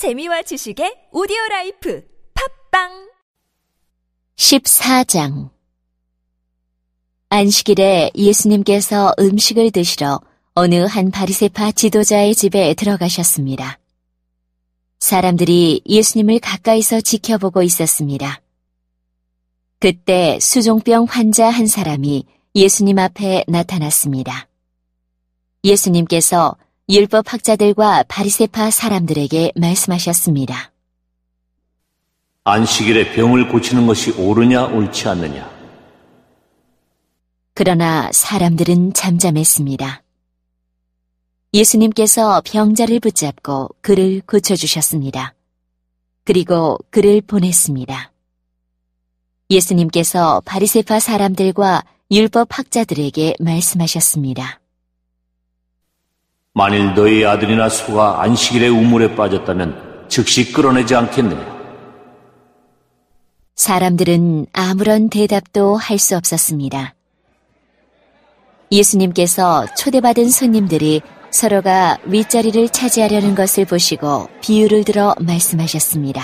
재미와 지식의 오디오 라이프 팟빵 14장 안식일에 예수님께서 음식을 드시러 어느 한 바리새파 지도자의 집에 들어가셨습니다. 사람들이 예수님을 가까이서 지켜보고 있었습니다. 그때 수종병 환자 한 사람이 예수님 앞에 나타났습니다. 예수님께서 율법 학자들과 바리세파 사람들에게 말씀하셨습니다. 안식일에 병을 고치는 것이 옳으냐 옳지 않느냐. 그러나 사람들은 잠잠했습니다. 예수님께서 병자를 붙잡고 그를 고쳐주셨습니다. 그리고 그를 보냈습니다. 예수님께서 바리세파 사람들과 율법 학자들에게 말씀하셨습니다. 만일 너희 아들이나 소가 안식일에 우물에 빠졌다면 즉시 끌어내지 않겠느냐? 사람들은 아무런 대답도 할 수 없었습니다. 예수님께서 초대받은 손님들이 서로가 윗자리를 차지하려는 것을 보시고 비유를 들어 말씀하셨습니다.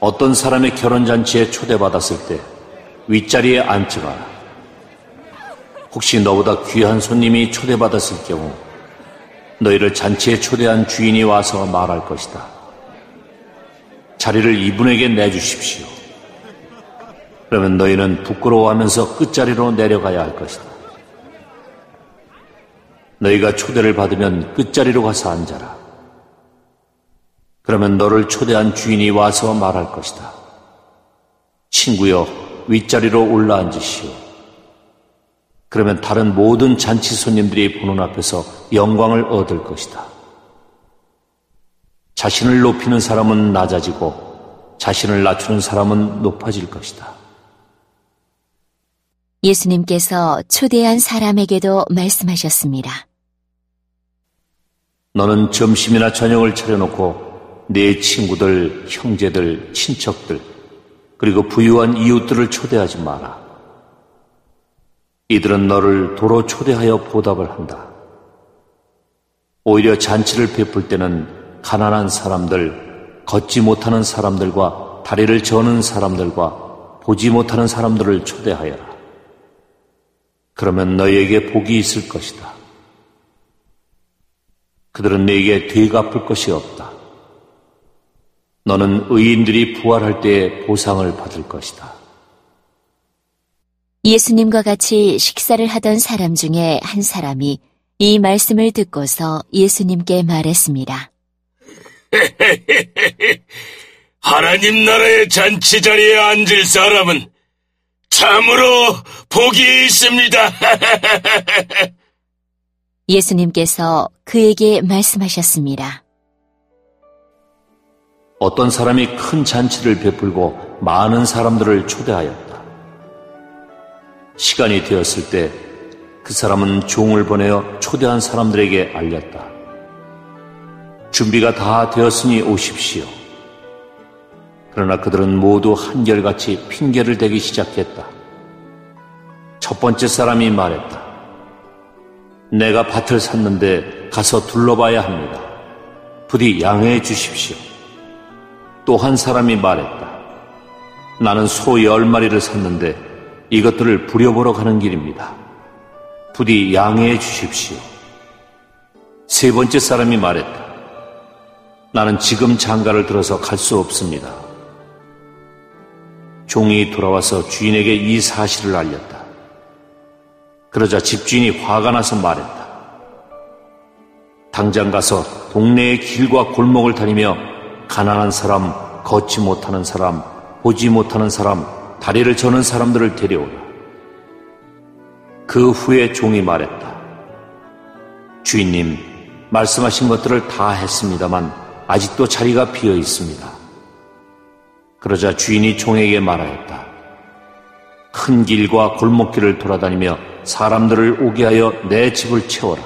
어떤 사람의 결혼잔치에 초대받았을 때 윗자리에 앉지 마라. 혹시 너보다 귀한 손님이 초대받았을 경우 너희를 잔치에 초대한 주인이 와서 말할 것이다. 자리를 이분에게 내주십시오. 그러면 너희는 부끄러워하면서 끝자리로 내려가야 할 것이다. 너희가 초대를 받으면 끝자리로 가서 앉아라. 그러면 너를 초대한 주인이 와서 말할 것이다. 친구여, 윗자리로 올라앉으시오. 그러면 다른 모든 잔치 손님들이 보는 앞에서 영광을 얻을 것이다. 자신을 높이는 사람은 낮아지고 자신을 낮추는 사람은 높아질 것이다. 예수님께서 초대한 사람에게도 말씀하셨습니다. 너는 점심이나 저녁을 차려놓고 네 친구들, 형제들, 친척들, 그리고 부유한 이웃들을 초대하지 마라. 이들은 너를 도로 초대하여 보답을 한다. 오히려 잔치를 베풀 때는 가난한 사람들, 걷지 못하는 사람들과 다리를 저는 사람들과 보지 못하는 사람들을 초대하여라. 그러면 너희에게 복이 있을 것이다. 그들은 너에게 되갚을 것이 없다. 너는 의인들이 부활할 때에 보상을 받을 것이다. 예수님과 같이 식사를 하던 사람 중에 한 사람이 이 말씀을 듣고서 예수님께 말했습니다. 하나님 나라의 잔치 자리에 앉을 사람은 참으로 복이 있습니다. 예수님께서 그에게 말씀하셨습니다. 어떤 사람이 큰 잔치를 베풀고 많은 사람들을 초대하였다. 시간이 되었을 때 그 사람은 종을 보내어 초대한 사람들에게 알렸다. 준비가 다 되었으니 오십시오. 그러나 그들은 모두 한결같이 핑계를 대기 시작했다. 첫 번째 사람이 말했다. 내가 밭을 샀는데 가서 둘러봐야 합니다. 부디 양해해 주십시오. 또 한 사람이 말했다. 나는 소 열 마리를 샀는데 이것들을 부려보러 가는 길입니다. 부디 양해해 주십시오. 세 번째 사람이 말했다. 나는 지금 장가를 들어서 갈 수 없습니다. 종이 돌아와서 주인에게 이 사실을 알렸다. 그러자 집주인이 화가 나서 말했다. 당장 가서 동네의 길과 골목을 다니며 가난한 사람, 걷지 못하는 사람, 보지 못하는 사람, 다리를 저는 사람들을 데려오라. 그 후에 종이 말했다. 주인님, 말씀하신 것들을 다 했습니다만 아직도 자리가 비어 있습니다. 그러자 주인이 종에게 말하였다. 큰 길과 골목길을 돌아다니며 사람들을 오게 하여 내 집을 채워라.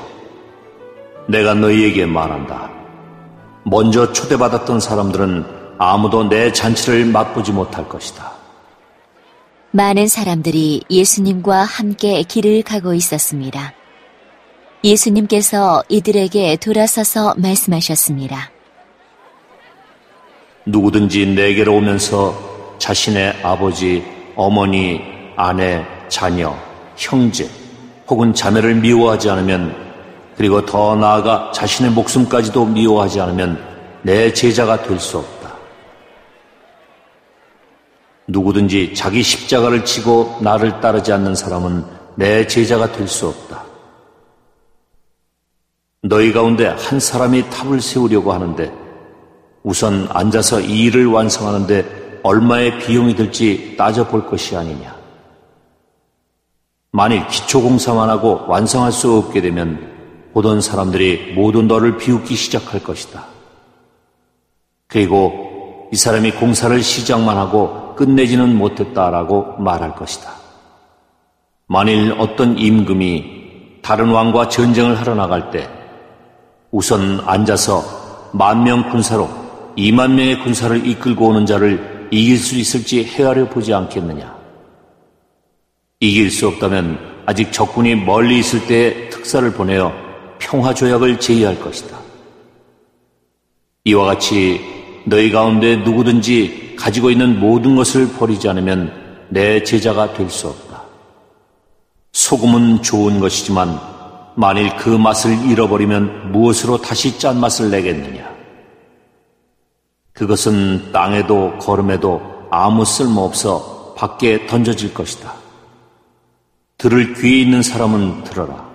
내가 너희에게 말한다. 먼저 초대받았던 사람들은 아무도 내 잔치를 맛보지 못할 것이다. 많은 사람들이 예수님과 함께 길을 가고 있었습니다. 예수님께서 이들에게 돌아서서 말씀하셨습니다. 누구든지 내게로 오면서 자신의 아버지, 어머니, 아내, 자녀, 형제 혹은 자매를 미워하지 않으면 그리고 더 나아가 자신의 목숨까지도 미워하지 않으면 내 제자가 될 수 없다. 누구든지 자기 십자가를 지고 나를 따르지 않는 사람은 내 제자가 될 수 없다. 너희 가운데 한 사람이 탑을 세우려고 하는데 우선 앉아서 이 일을 완성하는데 얼마의 비용이 들지 따져볼 것이 아니냐. 만일 기초공사만 하고 완성할 수 없게 되면 보던 사람들이 모두 너를 비웃기 시작할 것이다. 그리고 이 사람이 공사를 시작만 하고 끝내지는 못했다라고 말할 것이다. 만일 어떤 임금이 다른 왕과 전쟁을 하러 나갈 때 우선 앉아서 만 명 군사로 2만 명의 군사를 이끌고 오는 자를 이길 수 있을지 헤아려 보지 않겠느냐. 이길 수 없다면 아직 적군이 멀리 있을 때 특사를 보내어 평화조약을 제의할 것이다. 이와 같이 너희 가운데 누구든지 가지고 있는 모든 것을 버리지 않으면 내 제자가 될 수 없다. 소금은 좋은 것이지만 만일 그 맛을 잃어버리면 무엇으로 다시 짠맛을 내겠느냐? 그것은 땅에도 걸음에도 아무 쓸모 없어 밖에 던져질 것이다. 들을 귀에 있는 사람은 들어라.